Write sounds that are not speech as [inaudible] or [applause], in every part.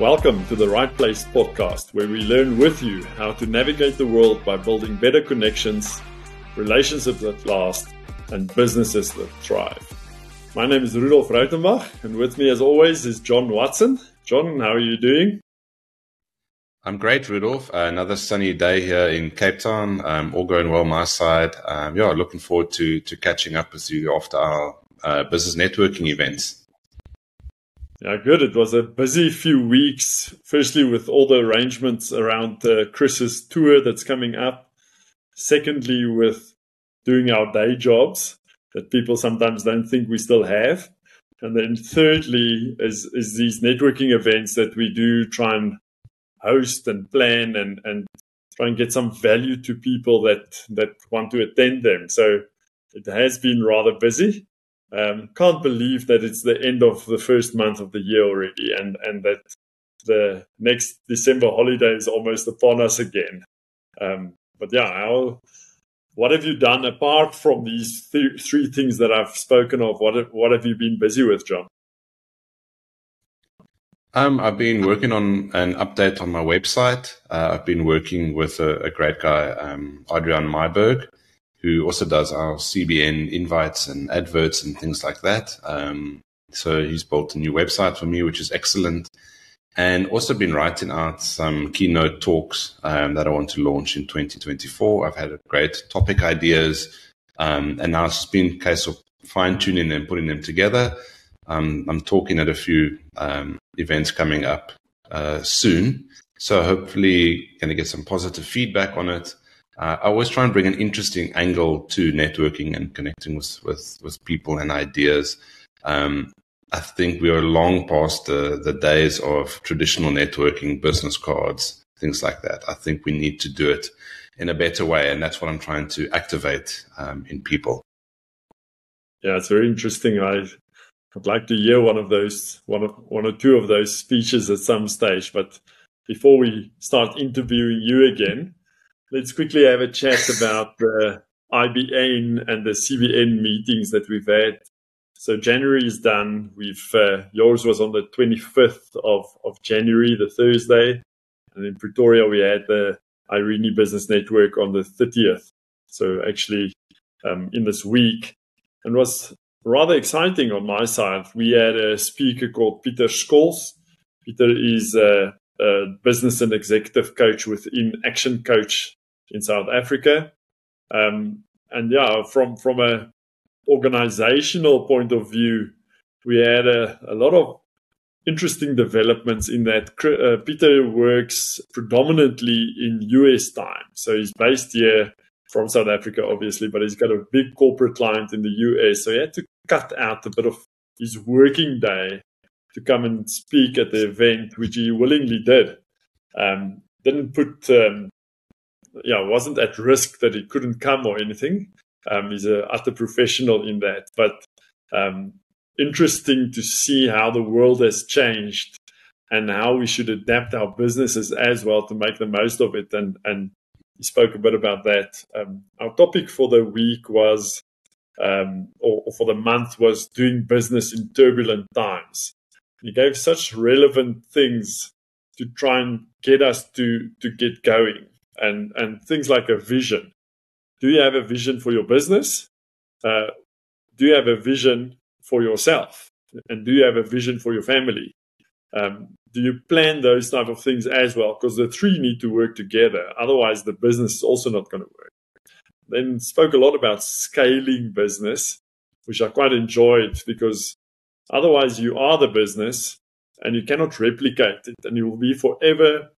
Welcome to the Right Place podcast, where we learn with you how to navigate the world by building better connections, relationships that last, and businesses that thrive. My name is Rudolf Rautenbach, and with me, as always, is John Watson. John, how are you doing? I'm great, Rudolf. Uh, another sunny day here in Cape Town. Um, all going well my side. Um, yeah, looking forward to to catching up with you after our uh, business networking events. Yeah, good. It was a busy few weeks. Firstly, with all the arrangements around uh, Chris's tour that's coming up. Secondly, with doing our day jobs that people sometimes don't think we still have. And then thirdly is, is these networking events that we do try and host and plan and, and try and get some value to people that, that want to attend them. So it has been rather busy. Um, can't believe that it's the end of the first month of the year already, and and that the next December holiday is almost upon us again. Um, but yeah, what have you done apart from these th- three things that I've spoken of? What have, what have you been busy with, John? Um, I've been working on an update on my website. Uh, I've been working with a, a great guy, um, Adrian Myburgh, who also does our CBN invites and adverts and things like that. Um, so he's built a new website for me, which is excellent. And also been writing out some keynote talks um, that I want to launch in 2024. I've had great topic ideas, um, and now it's just been a case of fine tuning and putting them together. Um, I'm talking at a few um, events coming up uh, soon, so hopefully going to get some positive feedback on it uh, I always try and bring an interesting angle to networking and connecting with with, with people and ideas. Um, I think we are long past the, the days of traditional networking, business cards, things like that. I think we need to do it in a better way, and that's what I'm trying to activate um, in people. Yeah, it's very interesting. I I'd like to hear one of those, one of, one or two of those speeches at some stage. But before we start interviewing you again, let's quickly have a chat about the IBN and the CBN meetings that we've had. So January is done. We've uh, yours was on the 25th of, of January, the Thursday, and in Pretoria we had the Irene Business Network on the 30th. So actually, um, in this week, and was rather exciting on my side. We had a speaker called Peter Scholes. Peter is a, a business and executive coach within Action Coach in South Africa. Um, and yeah, from from a organizational point of view, we had a, a lot of interesting developments in that. Uh, Peter works predominantly in US time, so he's based here from South Africa, obviously, but he's got a big corporate client in the US, so he had to cut out a bit of his working day to come and speak at the event, which he willingly did. Um, didn't put um, yeah, wasn't at risk that he couldn't come or anything. Um, he's a utter professional in that, but um, interesting to see how the world has changed and how we should adapt our businesses as well to make the most of it. And and he spoke a bit about that. Um, our topic for the week was, um, or, or, for the month was doing business in turbulent times. He gave such relevant things to try and get us to to get going and and things like a vision. Do you have a vision for your business? Uh, do you have a vision for yourself? And do you have a vision for your family? Um, do you plan those type of things as well? Because the three need to work together. Otherwise, the business is also not going to work. Then spoke a lot about scaling business, which I quite enjoyed because otherwise you are the business and you cannot replicate it, and you will be forever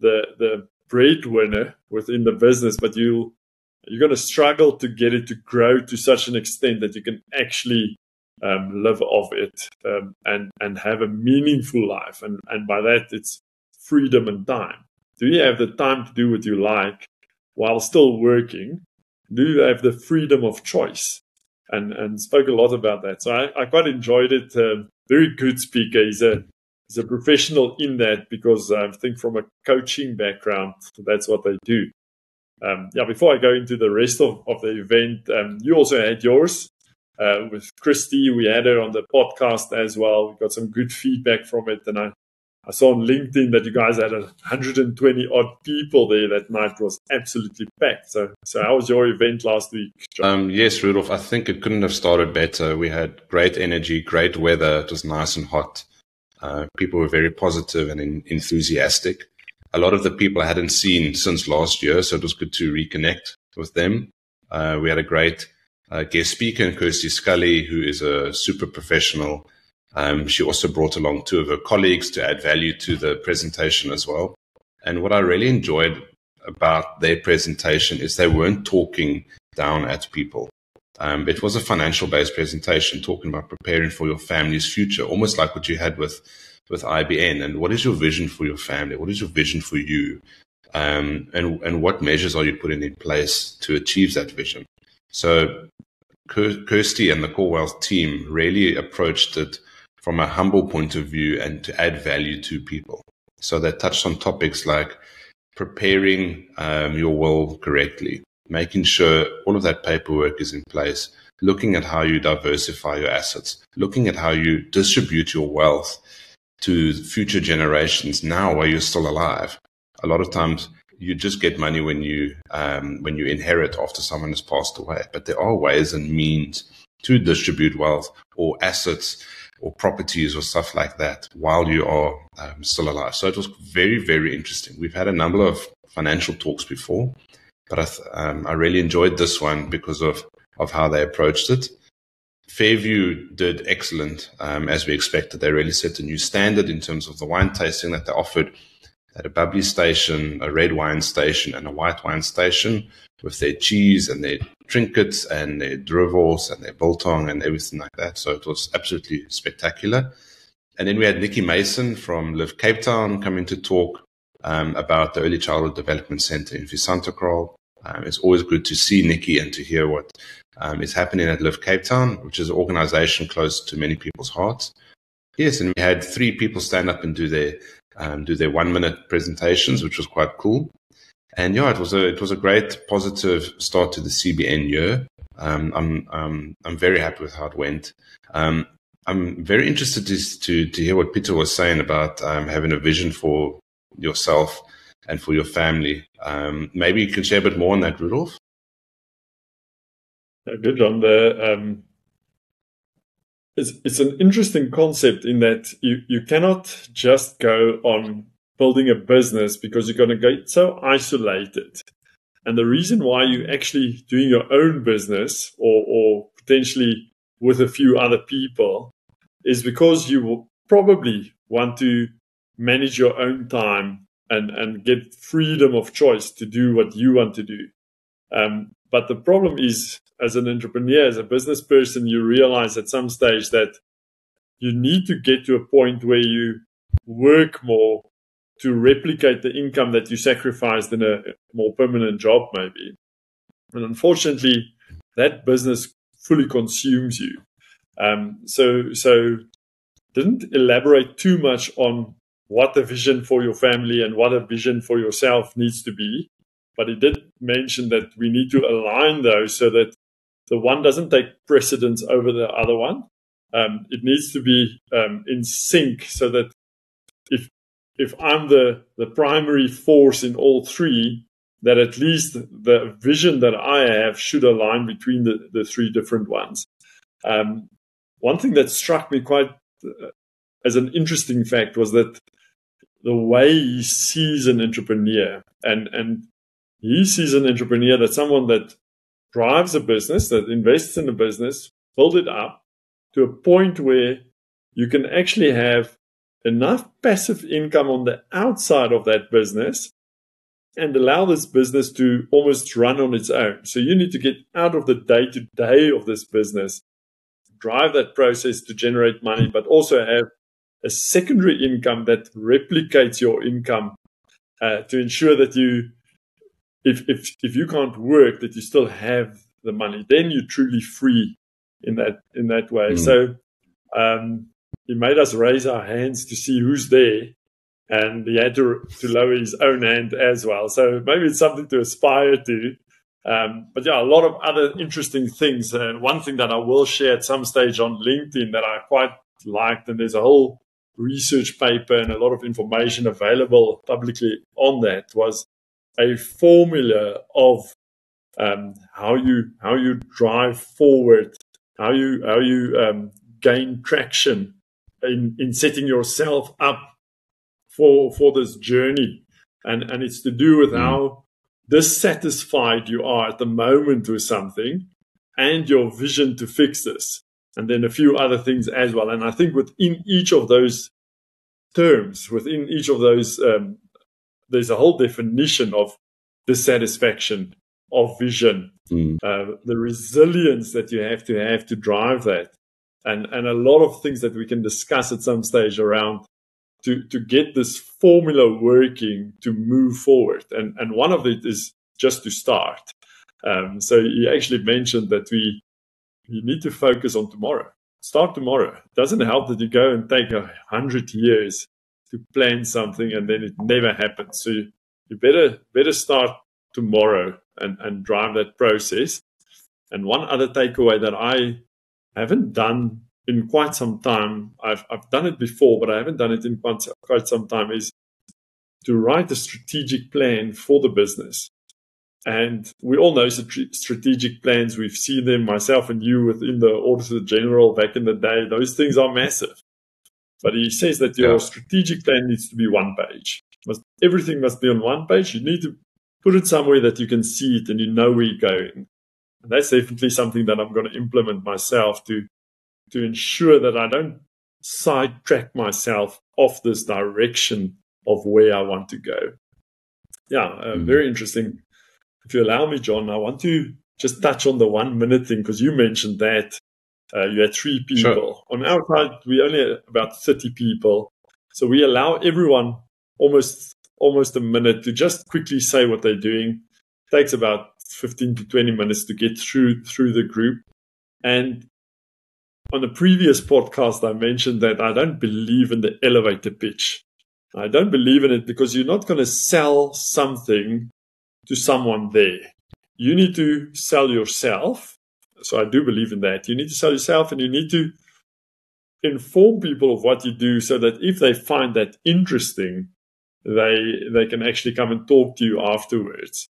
the the breadwinner within the business, but you you're going to struggle to get it to grow to such an extent that you can actually um, live off it um, and and have a meaningful life. And and by that, it's freedom and time. Do you have the time to do what you like while still working? Do you have the freedom of choice? And and spoke a lot about that. So I, I quite enjoyed it. Um, very good speaker. He's a is a professional in that because I think from a coaching background, that's what they do. Um, yeah, before I go into the rest of, of the event, um, you also had yours uh, with Christy. We had her on the podcast as well. We got some good feedback from it, and I, I saw on LinkedIn that you guys had 120 odd people there that night. It was absolutely packed. So, so how was your event last week? Um, yes, Rudolf. I think it couldn't have started better. We had great energy, great weather. It was nice and hot. Uh, people were very positive and enthusiastic. A lot of the people I hadn't seen since last year, so it was good to reconnect with them. Uh, we had a great uh, guest speaker Kirsty Scully, who is a super professional um, she also brought along two of her colleagues to add value to the presentation as well. And what I really enjoyed about their presentation is they weren't talking down at people. Um, it was a financial based presentation talking about preparing for your family's future, almost like what you had with, with IBN. And what is your vision for your family? What is your vision for you? Um, and, and what measures are you putting in place to achieve that vision? So Kirsty and the Core Wealth team really approached it from a humble point of view and to add value to people. So they touched on topics like preparing um, your will correctly, making sure all of that paperwork is in place, looking at how you diversify your assets, looking at how you distribute your wealth to future generations now while you're still alive. A lot of times you just get money when you um, when you inherit after someone has passed away, but there are ways and means to distribute wealth or assets or properties or stuff like that while you are um, still alive. So it was very, very interesting. We've had a number of financial talks before, but I, th- um, I really enjoyed this one because of, of how they approached it. Fairview did excellent um, as we expected. They really set a new standard in terms of the wine tasting that they offered at a bubbly station, a red wine station, and a white wine station with their cheese and their trinkets and their drivels and their biltong and everything like that. So it was absolutely spectacular. And then we had Nikki Mason from Live Cape Town coming to talk um, about the Early Childhood Development Center in Fisantekraal. Um, it's always good to see Nikki and to hear what um, is happening at Live Cape Town, which is an organization close to many people's hearts. Yes, and we had three people stand up and do their um, do their one minute presentations, which was quite cool. And yeah, it was a it was a great positive start to the CBN year. Um, I'm um, I'm very happy with how it went. Um, I'm very interested to, to, to hear what Peter was saying about having a vision for yourself and for your family. Um, maybe you can share a bit more on that, Rudolf. good on the. Um, it's it's an interesting concept in that you you cannot just go on building a business because you're going to get so isolated. And the reason why you're actually doing your own business or, or potentially with a few other people is because you will probably want to manage your own time and, and get freedom of choice to do what you want to do. Um, but the problem is, as an entrepreneur, as a business person, you realize at some stage that you need to get to a point where you work more to replicate the income that you sacrificed in a more permanent job, maybe. And unfortunately, that business fully consumes you. Um, so, so didn't elaborate too much on what the vision for your family and what a vision for yourself needs to be. But he did mention that we need to align those so that the one doesn't take precedence over the other one. Um, it needs to be um, in sync so that if if I'm the, the primary force in all three, that at least the vision that I have should align between the, the three different ones. Um, one thing that struck me quite uh, as an interesting fact was that the way he sees an entrepreneur and, and he sees an entrepreneur that someone that drives a business, that invests in a business, build it up to a point where you can actually have enough passive income on the outside of that business and allow this business to almost run on its own. So you need to get out of the day to day of this business, drive that process to generate money, but also have a secondary income that replicates your income uh, to ensure that you, if, if, if you can't work, that you still have the money. Then you're truly free in that, in that way. Mm. So, um, he made us raise our hands to see who's there. And he had to, to lower his own hand as well. So maybe it's something to aspire to. Um, but yeah, a lot of other interesting things. And one thing that I will share at some stage on LinkedIn that I quite liked, and there's a whole research paper and a lot of information available publicly on that was a formula of um, how you how you drive forward, how you how you um, gain traction in, in setting yourself up for for this journey, and and it's to do with mm. how dissatisfied you are at the moment with something, and your vision to fix this, and then a few other things as well. And I think within each of those terms, within each of those, um, there's a whole definition of dissatisfaction of vision, mm. uh, the resilience that you have to have to drive that, and and a lot of things that we can discuss at some stage around to to get this formula working to move forward. And and one of it is just to start. Um, so you actually mentioned that we you need to focus on tomorrow. Start tomorrow. It doesn't help that you go and take a hundred years to plan something and then it never happens. So you, you better better start tomorrow and, and drive that process. And one other takeaway that I haven't done in quite some time, I've, I've done it before, but I haven't done it in quite, quite some time, is to write a strategic plan for the business. And we all know strategic plans. We've seen them, myself and you, within the Auditor General back in the day. Those things are massive. But he says that your yeah. strategic plan needs to be one page. Must, everything must be on one page. You need to put it somewhere that you can see it and you know where you're going. And that's definitely something that I'm going to implement myself to to ensure that I don't sidetrack myself off this direction of where I want to go. Yeah, uh, mm very interesting. If you allow me, John, I want to just touch on the one minute thing because you mentioned that uh, you had three people. Sure. On our side, we only had about 30 people. So we allow everyone almost almost a minute to just quickly say what they're doing. It takes about 15 to 20 minutes to get through through the group. And on a previous podcast, I mentioned that I don't believe in the elevator pitch. I don't believe in it because you're not going to sell something to someone there. You need to sell yourself. So I do believe in that. You need to sell yourself and you need to inform people of what you do so that if they find that interesting, they they can actually come and talk to you afterwards.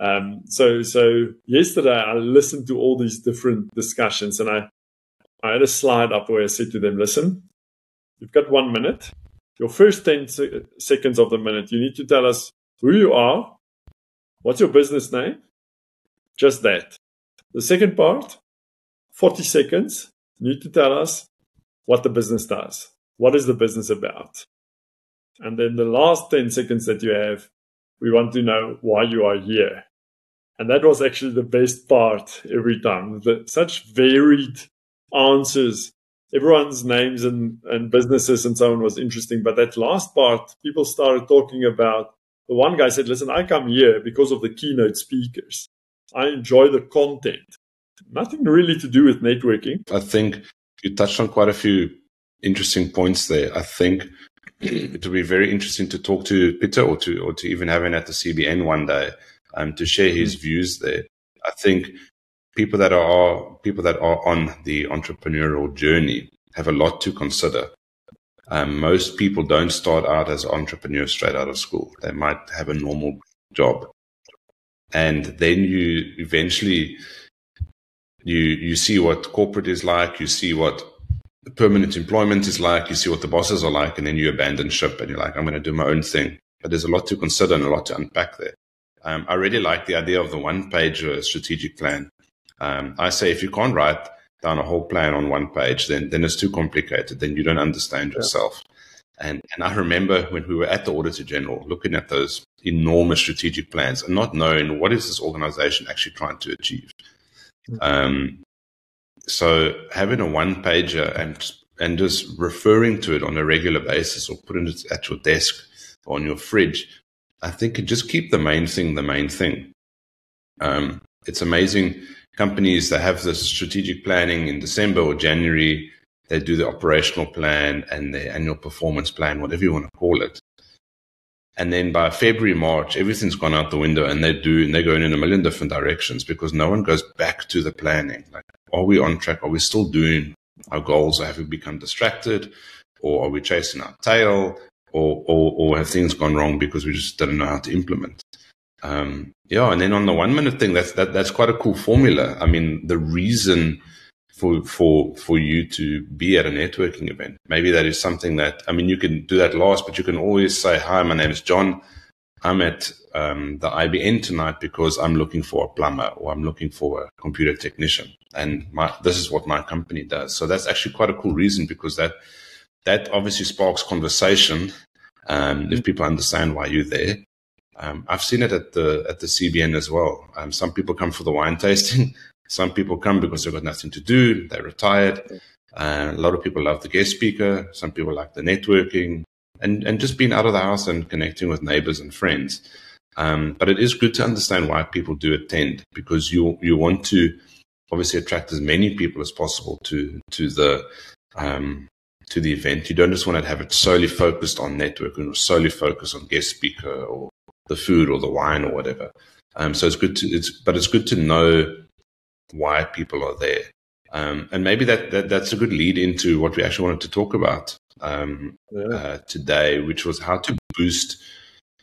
Um, so so yesterday I listened to all these different discussions and I I had a slide up where I said to them, listen, you've got one minute. Your first 10 se- seconds of the minute, you need to tell us who you are, what's your business name, just that. The second part, 40 seconds, you need to tell us what the business does. What is the business about? And then the last 10 seconds that you have, we want to know why you are here. And that was actually the best part every time. The, such varied answers. Everyone's names and, and businesses and so on was interesting. But that last part, people started talking about the one guy said, listen, I come here because of the keynote speakers. I enjoy the content. Nothing really to do with networking. I think you touched on quite a few interesting points there. I think it will be very interesting to talk to Peter or to or to even have him at the CBN one day um, to share his mm-hmm. views there. I think people that are people that are on the entrepreneurial journey have a lot to consider. Um, most people don't start out as entrepreneurs straight out of school. They might have a normal job, and then you eventually you you see what corporate is like. You see what permanent employment is like. You see what the bosses are like, and then you abandon ship and you're like, I'm going to do my own thing. But there's a lot to consider and a lot to unpack there. Um, I really like the idea of the one page uh, strategic plan. Um, I say if you can't write down a whole plan on one page, then then it's too complicated. Then you don't understand yourself. And and I remember when we were at the Auditor General looking at those enormous strategic plans and not knowing what is this organization actually trying to achieve. Mm-hmm. Um, so having a one pager and and just referring to it on a regular basis or putting it at your desk or on your fridge, I think just keep the main thing the main thing. Um, it's amazing companies that have this strategic planning in December or January. They do the operational plan and the annual performance plan, whatever you want to call it. And then by February, March, everything's gone out the window and they do, and they're going in a million different directions because no one goes back to the planning. Like, are we on track? Are we still doing our goals? Or have we become distracted? or are we chasing our tail, or or, or have things gone wrong because we just didn't know how to implement? Um, yeah, and then on the one minute thing, that's that, that's quite a cool formula. I mean, the reason for for for you to be at a networking event, maybe that is something that I mean, you can do that last, but you can always say, "Hi, my name is John. I'm at um, the IBN tonight because I'm looking for a plumber or I'm looking for a computer technician, and my, this is what my company does." So that's actually quite a cool reason because that that obviously sparks conversation um, if people understand why you're there. Um, I've seen it at the at the CBN as well. Um, some people come for the wine tasting. [laughs] Some people come because they've got nothing to do. They're retired. Uh, a lot of people love the guest speaker. Some people like the networking and and just being out of the house and connecting with neighbors and friends. Um, but it is good to understand why people do attend because you you want to obviously attract as many people as possible to to the um, to the event. You don't just want to have it solely focused on networking or solely focused on guest speaker or the food or the wine or whatever. Um, so it's good to it's but it's good to know why people are there. Um, and maybe that, that that's a good lead into what we actually wanted to talk about um, yeah. uh, today, which was how to boost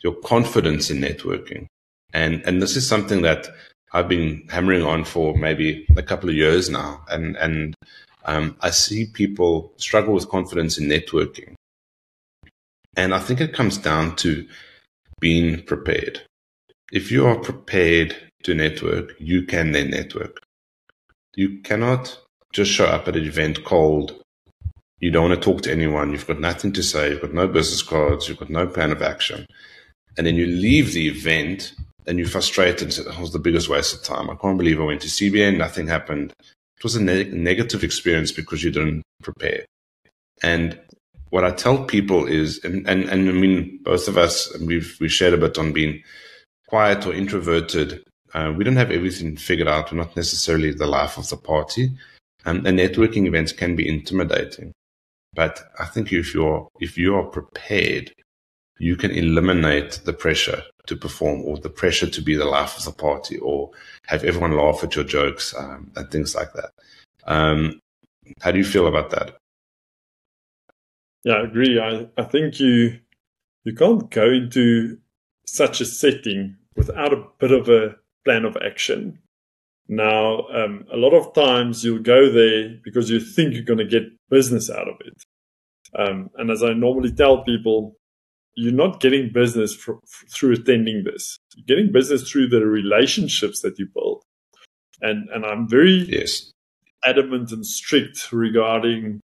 your confidence in networking. And and this is something that I've been hammering on for maybe a couple of years now, and and um, I see people struggle with confidence in networking. And I think it comes down to being prepared. If you are prepared to network, you can then network. You cannot just show up at an event cold. You don't want to talk to anyone. You've got nothing to say. You've got no business cards. You've got no plan of action. And then you leave the event and you're frustrated and say, that was the biggest waste of time. I can't believe I went to CBN. Nothing happened it was a ne- negative experience because you didn't prepare. And what I tell people is, and, and, and I mean, both of us, we've, we shared a bit on being quiet or introverted. Uh, we don't have everything figured out. We're not necessarily the life of the party. Um, and networking events can be intimidating. But I think if you're, if you are prepared, you can eliminate the pressure to perform or the pressure to be the life of the party or have everyone laugh at your jokes um, and things like that. Um, how do you feel about that? Yeah, I agree. I, I think you you can't go into such a setting without a bit of a plan of action. Now, um, a lot of times you'll go there because you think you're going to get business out of it. Um, and as I normally tell people, you're not getting business for, through attending this. You're getting business through the relationships that you build. And and I'm very yes. adamant and strict regarding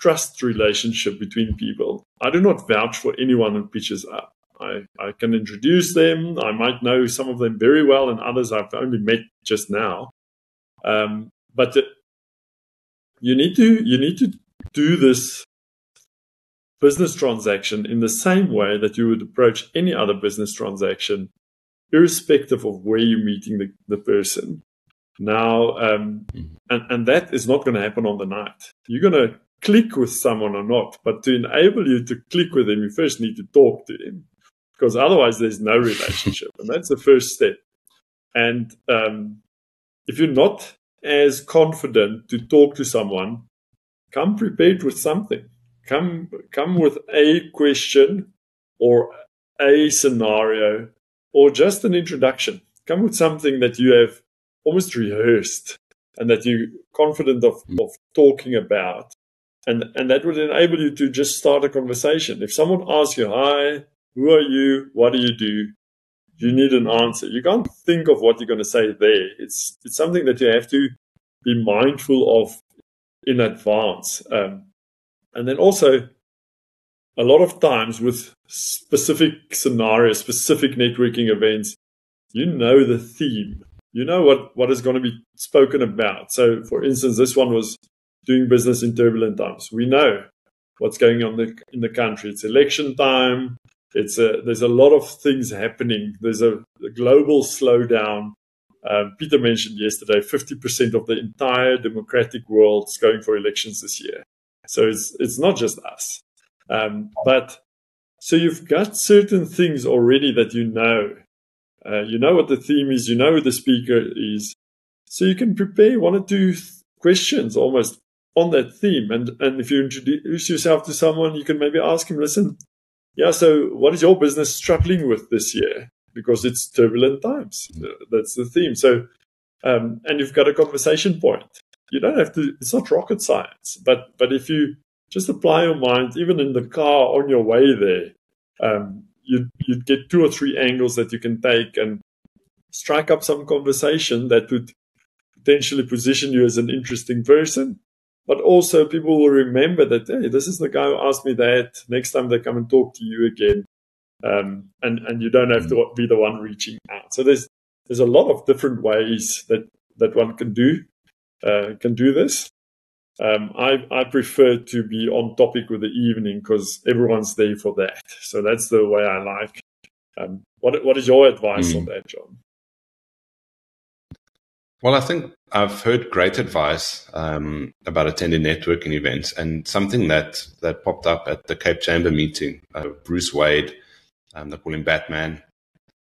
trust relationship between people. I do not vouch for anyone who pitches up. I, I can introduce them. I might know some of them very well, and others I've only met just now. Um, but the, you need to you need to do this business transaction in the same way that you would approach any other business transaction, irrespective of where you're meeting the, the person. Now, um, mm-hmm. and, and that is not going to happen on the night. You're going to click with someone or not, but to enable you to click with them, you first need to talk to them because otherwise there's no relationship. and that's the first step. And um, if you're not as confident to talk to someone, come prepared with something come come with a question or a scenario or just an introduction. Come with something that you have almost rehearsed and that you're confident of, of talking about. And, and that would enable you to just start a conversation. If someone asks you, Hi, who are you? What do you do? You need an answer. You can't think of what you're going to say there. It's, it's something that you have to be mindful of in advance. Um, and then also, a lot of times with specific scenarios, specific networking events, you know the theme. You know what, what is going to be spoken about. So, for instance, this one was doing business in turbulent times. We know what's going on the, in the country. It's election time. It's a, there's a lot of things happening. There's a, a global slowdown. Um, Peter mentioned yesterday, 50% of the entire democratic world is going for elections this year. So it's it's not just us. Um, but so you've got certain things already that you know. Uh, you know what the theme is. You know who the speaker is. So you can prepare one or two th- questions almost on that theme. And, and if you introduce yourself to someone, you can maybe ask him, listen, yeah, so what is your business struggling with this year? Because it's turbulent times. That's the theme. So, um, and you've got a conversation point. You don't have to, it's not rocket science, but, but if you just apply your mind, even in the car on your way there, um, you'd, you'd get two or three angles that you can take and strike up some conversation that would potentially position you as an interesting person but also people will remember that, hey, this is the guy who asked me that. Next time they come and talk to you again. Um, and, and you don't have to be the one reaching out. So there's, there's a lot of different ways that, that one can do, uh, can do this. Um, I, I prefer to be on topic with the evening because everyone's there for that. So that's the way I like. Um, what, what is your advice mm. on that, John? Well, I think I've heard great advice um, about attending networking events, and something that that popped up at the Cape Chamber meeting. Uh, Bruce Wade, um, they call him Batman.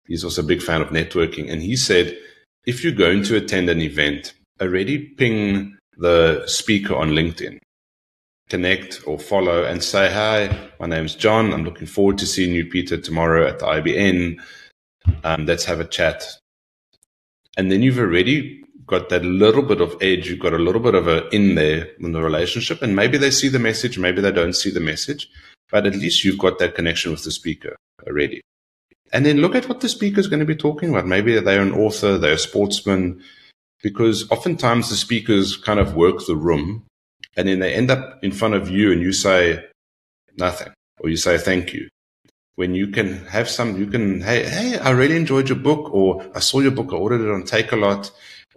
He's also a big fan of networking, and he said, if you're going to attend an event, already ping the speaker on LinkedIn, connect or follow, and say, "Hi, my name's John. I'm looking forward to seeing you, Peter, tomorrow at the IBN. Um, let's have a chat." And then you've already got that little bit of edge, you've got a little bit of a in there in the relationship, and maybe they see the message, maybe they don't see the message, but at least you've got that connection with the speaker already. And then look at what the speaker is going to be talking about. Maybe they're an author, they're a sportsman, because oftentimes the speakers kind of work the room and then they end up in front of you and you say nothing or you say thank you. When you can have some, you can, hey, hey, I really enjoyed your book or I saw your book, I ordered it on Takealot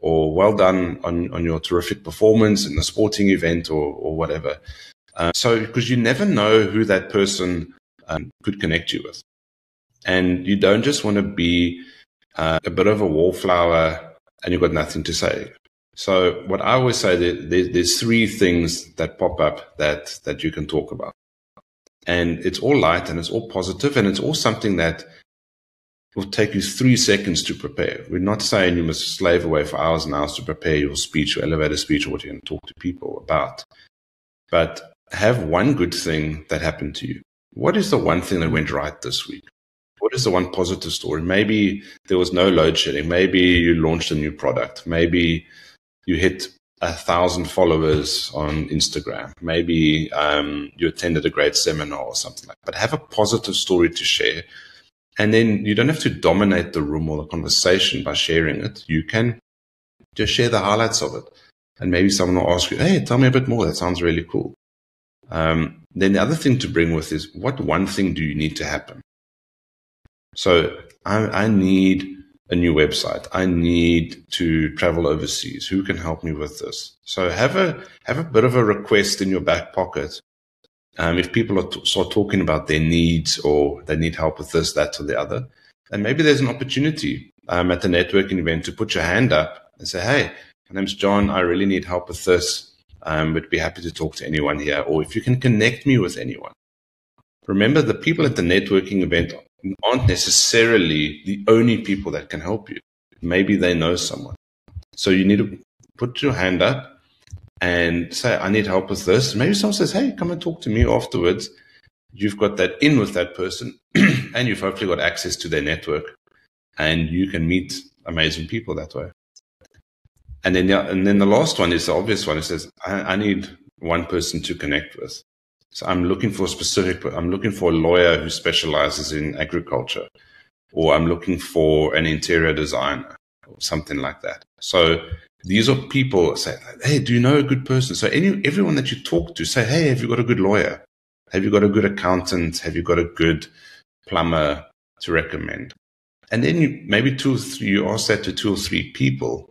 or well done on, on your terrific performance in a sporting event or, or whatever. Uh, so, because you never know who that person um, could connect you with. And you don't just want to be uh, a bit of a wallflower and you've got nothing to say. So, what I always say, there's three things that pop up that, that you can talk about. And it's all light and it's all positive and it's all something that will take you three seconds to prepare. We're not saying you must slave away for hours and hours to prepare your speech or elevator speech or what you're going to talk to people about. But have one good thing that happened to you. What is the one thing that went right this week? What is the one positive story? Maybe there was no load shedding. Maybe you launched a new product. Maybe you hit a thousand followers on Instagram. Maybe um, you attended a great seminar or something like that. But have a positive story to share and then you don't have to dominate the room or the conversation by sharing it. You can just share the highlights of it. And maybe someone will ask you, Hey, tell me a bit more. That sounds really cool. Um, then the other thing to bring with is what one thing do you need to happen? So I, I need a new website. I need to travel overseas. Who can help me with this? So have a, have a bit of a request in your back pocket um, if people are t- start talking about their needs or they need help with this, that, or the other, and maybe there's an opportunity um, at the networking event to put your hand up and say, "Hey, my name's John. I really need help with this. Um, would be happy to talk to anyone here, or if you can connect me with anyone." Remember, the people at the networking event aren't necessarily the only people that can help you. Maybe they know someone. So you need to put your hand up and say, I need help with this. Maybe someone says, Hey, come and talk to me afterwards. You've got that in with that person [clears throat] and you've hopefully got access to their network and you can meet amazing people that way. And then, and then the last one is the obvious one. It says, I, I need one person to connect with. So I'm looking for a specific, I'm looking for a lawyer who specializes in agriculture, or I'm looking for an interior designer or something like that. So these are people say, Hey, do you know a good person? So any, everyone that you talk to say, Hey, have you got a good lawyer? Have you got a good accountant? Have you got a good plumber to recommend? And then you, maybe two or three, you ask that to two or three people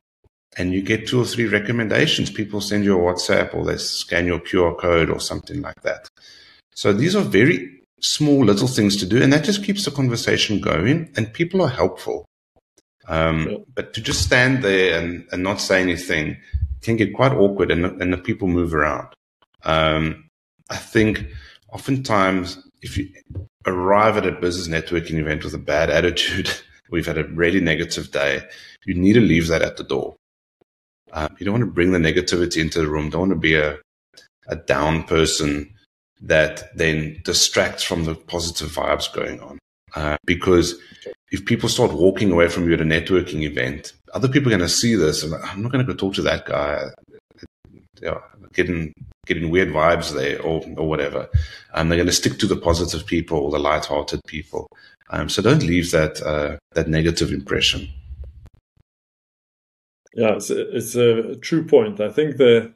and you get two or three recommendations. People send you a WhatsApp or they scan your QR code or something like that. So these are very small little things to do. And that just keeps the conversation going and people are helpful. Um, But to just stand there and, and not say anything can get quite awkward and, and the people move around. Um, I think oftentimes if you arrive at a business networking event with a bad attitude, [laughs] we've had a really negative day, you need to leave that at the door. Um, you don't want to bring the negativity into the room. Don't want to be a a down person that then distracts from the positive vibes going on. Uh, because if people start walking away from you at a networking event, other people are going to see this and I'm not going to go talk to that guy. Yeah, getting getting weird vibes there or or whatever. And they're going to stick to the positive people or the light-hearted people. Um, so don't leave that uh, that negative impression. Yeah, it's a, it's a true point. I think the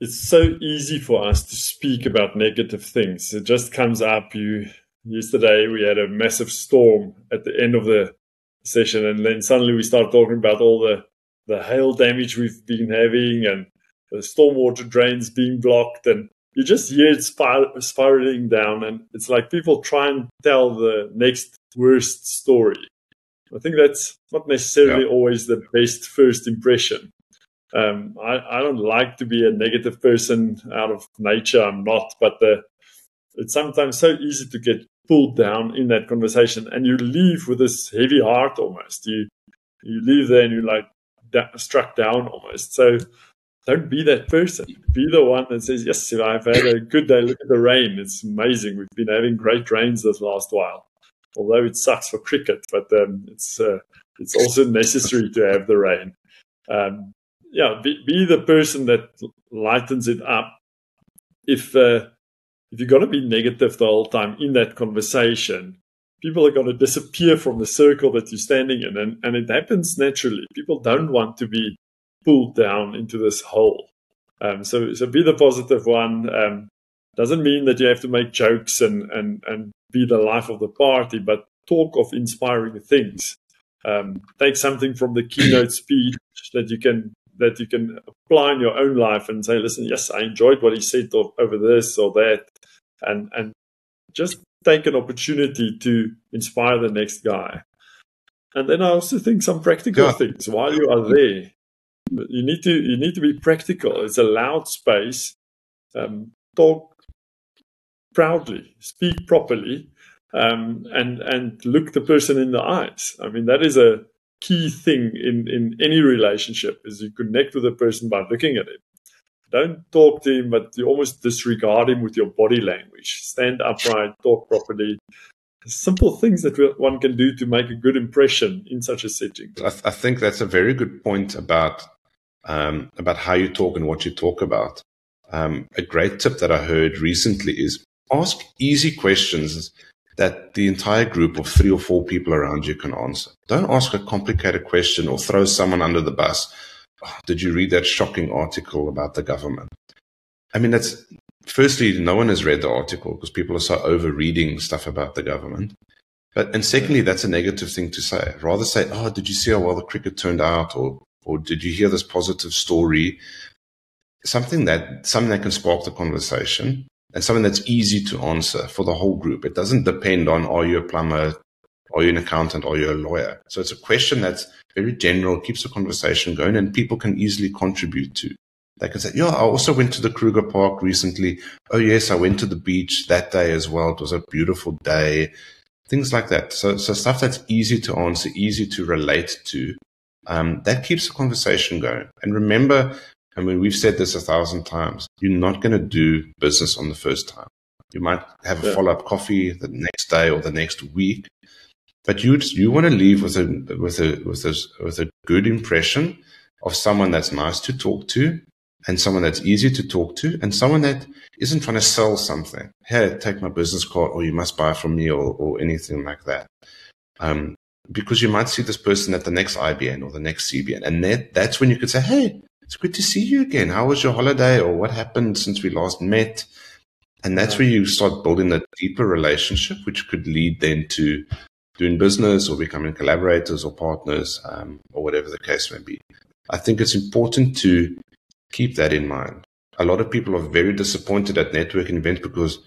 it's so easy for us to speak about negative things. It just comes up. You yesterday we had a massive storm at the end of the session, and then suddenly we start talking about all the the hail damage we've been having and the stormwater drains being blocked, and you just hear it spir- spiraling down, and it's like people try and tell the next worst story I think that's not necessarily yeah. always the best first impression. Um, I, I, don't like to be a negative person out of nature. I'm not, but the, it's sometimes so easy to get pulled down in that conversation, and you leave with this heavy heart almost. You you leave there and you're like da- struck down almost. So don't be that person. Be the one that says, "Yes, I've had a good day. Look at the rain. It's amazing. We've been having great rains this last while." although it sucks for cricket, but um, it's uh, it's also necessary to have the rain. Um, yeah, be, be, the person that lightens it up. If uh, if you're going to be negative the whole time in that conversation, people are going to disappear from the circle that you're standing in, and, and it happens naturally. People don't want to be pulled down into this hole. Um, so so be the positive one. Um, doesn't mean that you have to make jokes and, and, and be the life of the party, but talk of inspiring things. Um, take something from the keynote [clears throat] speech that you can that you can apply in your own life and say, listen, yes, I enjoyed what he said over this or that, and and just take an opportunity to inspire the next guy. And then I also think some practical yeah. things while you are there. You need to you need to be practical. It's a loud space. Um, talk proudly, speak properly, um, and and look the person in the eyes. I mean, that is a key thing in in any relationship is you connect with a person by looking at him. Don't talk to him, but you almost disregard him with your body language. Stand upright, talk properly. Simple things that one can do to make a good impression in such a setting. I, th- I think that's a very good point about um, about how you talk and what you talk about. Um, a great tip that I heard recently is ask easy questions that the entire group of three or four people around you can answer. Don't ask a complicated question or throw someone under the bus. [sighs] Did you read that shocking article about the government? I mean, that's firstly, no one has read the article because people are so over reading stuff about the government. But and secondly, that's a negative thing to say. Rather say, "Oh, did you see how well the cricket turned out?" or "Or did you hear this positive story?" Something that something that can spark the conversation and something that's easy to answer for the whole group. It doesn't depend on are you a plumber, are you an accountant, are you a lawyer? So it's a question that's very general, keeps the conversation going, and people can easily contribute to. They can say, Yeah, I also went to the Kruger Park recently. Oh, yes, I went to the beach that day as well. It was a beautiful day. Things like that. So, so stuff that's easy to answer, easy to relate to. Um, that keeps the conversation going. And remember, I mean, we've said this a thousand times. You're not going to do business on the first time. You might have a yeah. follow up coffee the next day or the next week, but you you want to leave with a with a with a with a good impression of someone that's nice to talk to, and someone that's easy to talk to, and someone that isn't trying to sell something. Hey, take my business card, or you must buy from me, or, or anything like that. Um, because you might see this person at the next IBN or the next CBN, and that, that's when you could say, "Hey, it's good to see you again. How was your holiday or what happened since we last met? And that's where you start building a deeper relationship, which could lead then to doing business or becoming collaborators or partners um, or whatever the case may be. I think it's important to keep that in mind. A lot of people are very disappointed at networking events because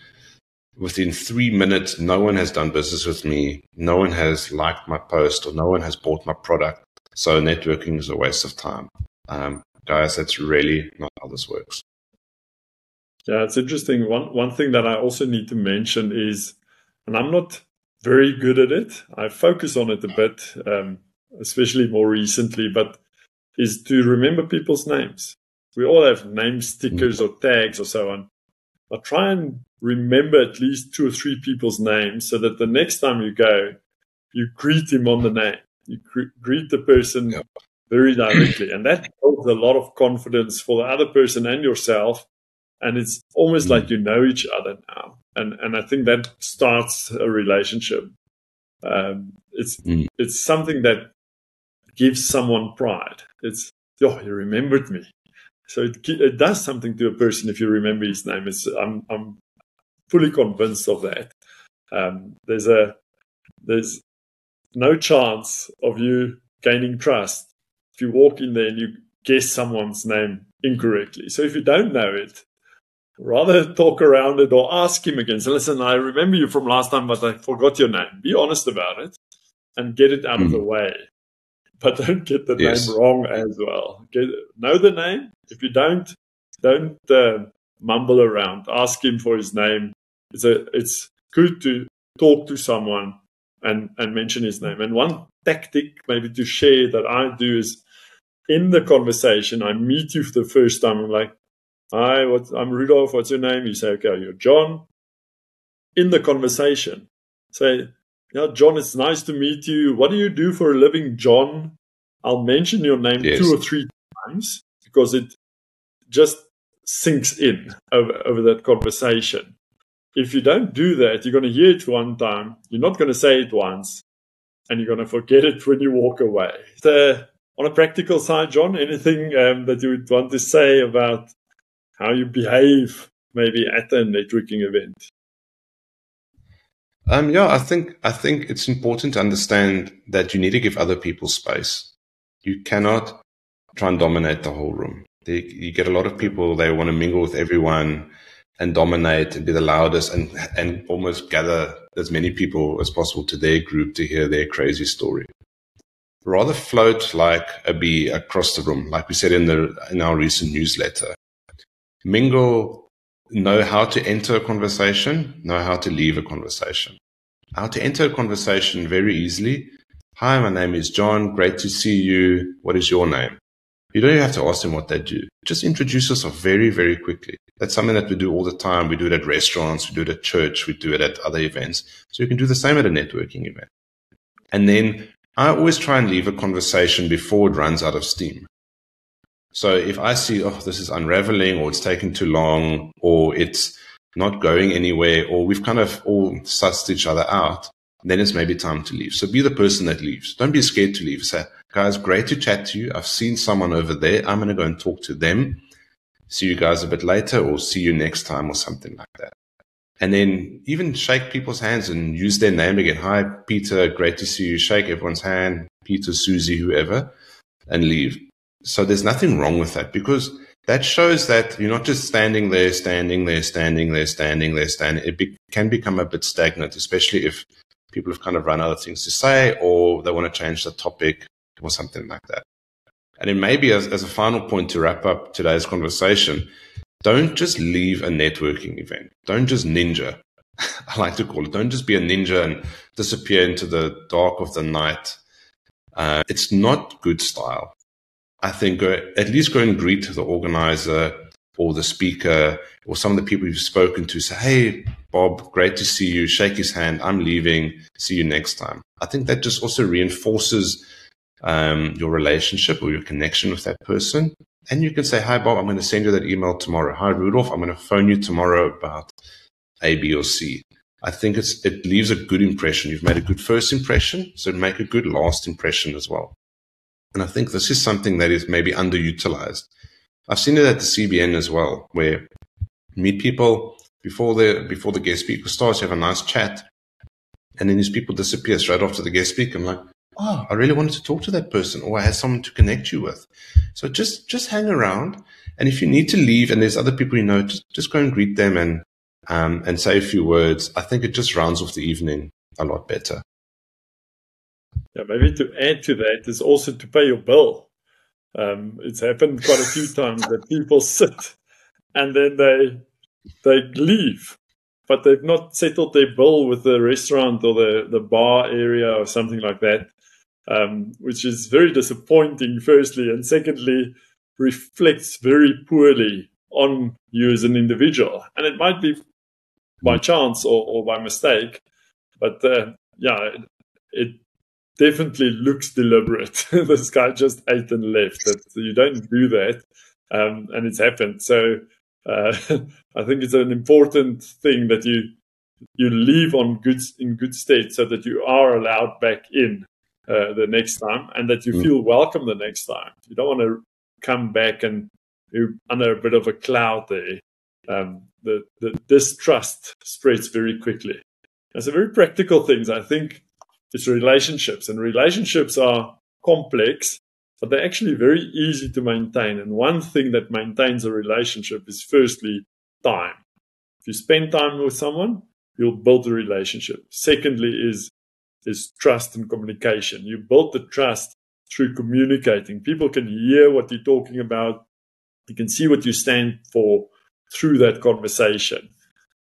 within three minutes, no one has done business with me. No one has liked my post or no one has bought my product. So networking is a waste of time. Um, guys, that's really not how this works. Yeah, it's interesting. One one thing that I also need to mention is, and I'm not very good at it. I focus on it a bit, um, especially more recently, but is to remember people's names. we all have name stickers or tags or so on. But try and remember at least two or three people's names so that the next time you go, you greet him on the name. You greet the person yep. very directly. and that builds a lot of confidence for the other person and yourself. And it's almost mm. like you know each other now. And, and I think that starts a relationship. Um, it's, mm. it's something that gives someone pride. It's, oh, you remembered me. So it, it does something to a person if you remember his name. It's, I'm, I'm fully convinced of that. Um, there's a there's no chance of you gaining trust if you walk in there and you guess someone's name incorrectly. So if you don't know it, rather talk around it or ask him again. So listen, I remember you from last time, but I forgot your name. Be honest about it and get it out mm. of the hmm. way. But don't get the yes. name wrong as well. Get, know the name. If you don't, don't uh, mumble around. Ask him for his name. It's a, it's good to talk to someone and, and mention his name. And one tactic maybe to share that I do is in the conversation, I meet you for the first time. I'm like, hi, what, I'm Rudolf. What's your name? You say, okay, you're John. In the conversation, say, yeah, John, it's nice to meet you. What do you do for a living, John? I'll mention your name yes. two or three times because it just sinks in over, over that conversation if you don't do that, you're going to hear it one time, you're not going to say it once, and you're going to forget it when you walk away. So, on a practical side, John, anything um, that you would want to say about how you behave maybe at a networking event? Um, yeah, I think I think it's important to understand that you need to give other people space. You cannot try and dominate the whole room. They, you get a lot of people; they want to mingle with everyone and dominate and be the loudest and and almost gather as many people as possible to their group to hear their crazy story. Rather float like a bee across the room, like we said in the in our recent newsletter. Mingle, know how to enter a conversation, know how to leave a conversation. How to enter a conversation very easily. Hi, my name is John. Great to see you. What is your name? You don't even have to ask them what they do. Just introduce yourself very, very quickly. That's something that we do all the time. We do it at restaurants, we do it at church, we do it at other events. So you can do the same at a networking event. And then I always try and leave a conversation before it runs out of steam. So if I see, oh, this is unraveling or it's taking too long or it's not going anywhere or we've kind of all sussed each other out, then it's maybe time to leave. So be the person that leaves. Don't be scared to leave. Say, guys, great to chat to you. I've seen someone over there. I'm going to go and talk to them see you guys a bit later or see you next time or something like that. And then even shake people's hands and use their name again. Hi, Peter. Great to see you. Shake everyone's hand. Peter, Susie, whoever and leave. So there's nothing wrong with that because that shows that you're not just standing there, standing there, standing there, standing there, standing. It be, can become a bit stagnant, especially if people have kind of run out of things to say or they want to change the topic or something like that. And then maybe as, as a final point to wrap up today's conversation, don't just leave a networking event. Don't just ninja. [laughs] I like to call it. Don't just be a ninja and disappear into the dark of the night. Uh, it's not good style. I think uh, at least go and greet the organizer or the speaker or some of the people you've spoken to. Say, hey, Bob, great to see you. Shake his hand. I'm leaving. See you next time. I think that just also reinforces um, your relationship or your connection with that person. And you can say, Hi, Bob, I'm going to send you that email tomorrow. Hi, Rudolf, I'm going to phone you tomorrow about A, B, or C. I think it's, it leaves a good impression. You've made a good first impression, so make a good last impression as well. And I think this is something that is maybe underutilized. I've seen it at the CBN as well, where meet people before the before the guest speaker starts, have a nice chat, and then these people disappear straight after the guest speaker. I'm like, oh, I really wanted to talk to that person or I had someone to connect you with. So just, just hang around. And if you need to leave and there's other people you know, just, just go and greet them and, um, and say a few words. I think it just rounds off the evening a lot better. Yeah, maybe to add to that is also to pay your bill. Um, it's happened quite a few [laughs] times that people sit and then they they leave but they've not settled their bill with the restaurant or the, the bar area or something like that um, which is very disappointing, firstly. And secondly, reflects very poorly on you as an individual. And it might be by chance or, or by mistake, but uh, yeah, it, it, definitely looks deliberate. [laughs] this guy just ate and left. You don't do that, um, and it's happened. So uh, [laughs] I think it's an important thing that you you leave on good in good state, so that you are allowed back in uh, the next time, and that you mm. feel welcome the next time. You don't want to come back and you're under a bit of a cloud there. Um, the, the distrust spreads very quickly. It's a very practical things. I think it's relationships, and relationships are complex, but they're actually very easy to maintain. And one thing that maintains a relationship is firstly time. If you spend time with someone, you'll build a relationship. Secondly, is is trust and communication. You build the trust through communicating. People can hear what you're talking about. You can see what you stand for through that conversation.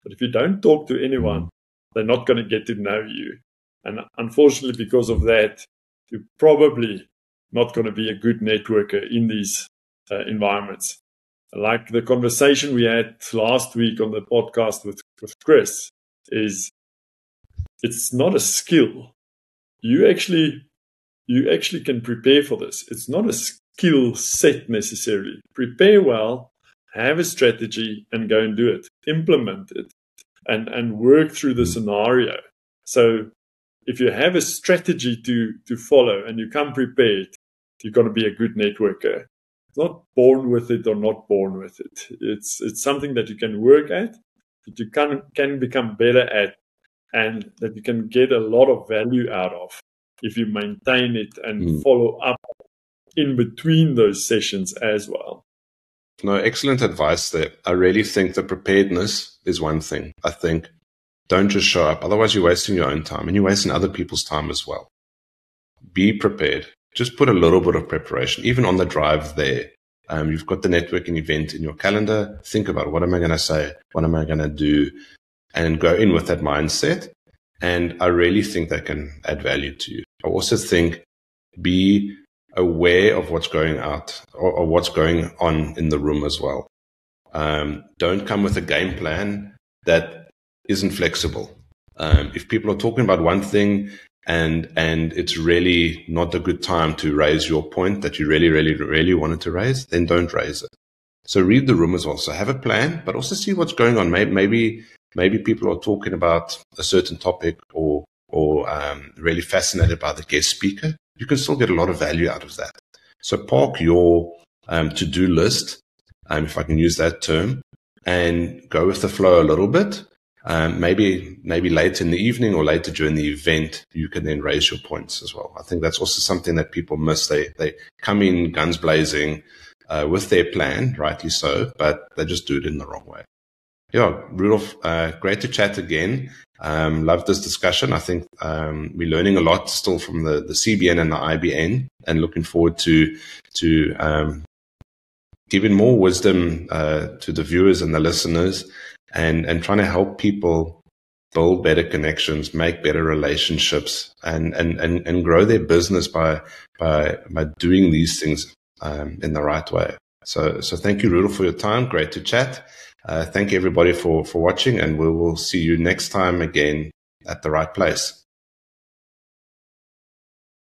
But if you don't talk to anyone, they're not going to get to know you. And unfortunately, because of that, you're probably not going to be a good networker in these uh, environments. Like the conversation we had last week on the podcast with, with Chris is it's not a skill. You actually you actually can prepare for this. It's not a skill set necessarily. Prepare well, have a strategy, and go and do it. Implement it, and and work through the scenario. So if you have a strategy to to follow and you come prepared, you're going to be a good networker. Not born with it or not born with it. It's it's something that you can work at, that you can can become better at, and that you can get a lot of value out of if you maintain it and mm. follow up in between those sessions as well. No, excellent advice there. I really think the preparedness is one thing. I think don't just show up. Otherwise, you're wasting your own time and you're wasting other people's time as well. Be prepared. Just put a little bit of preparation, even on the drive there. Um, you've got the networking event in your calendar. Think about what am I going to say? What am I going to do? And go in with that mindset. And I really think that can add value to you. I also think be aware of what's going out or, or what's going on in the room as well. Um, don't come with a game plan that isn't flexible. Um, if people are talking about one thing and and it's really not a good time to raise your point that you really, really, really wanted to raise, then don't raise it. So read the room as well. So have a plan, but also see what's going on. Maybe maybe maybe people are talking about a certain topic or or um, really fascinated by the guest speaker, you can still get a lot of value out of that. So park your um, to-do list, um, if I can use that term, and go with the flow a little bit. Um, maybe maybe later in the evening or later during the event, you can then raise your points as well. I think that's also something that people miss. They they come in guns blazing uh, with their plan, rightly so, but they just do it in the wrong way. Yeah, Rudolf, uh, great to chat again. Um, love this discussion. I think um, we're learning a lot still from the, the CBN and the IBN, and looking forward to to um, giving more wisdom uh, to the viewers and the listeners, and and trying to help people build better connections, make better relationships, and and and, and grow their business by by by doing these things um, in the right way. So so thank you, Rudolf, for your time. Great to chat. Uh, thank you everybody for, for watching and we will see you next time again at the right place.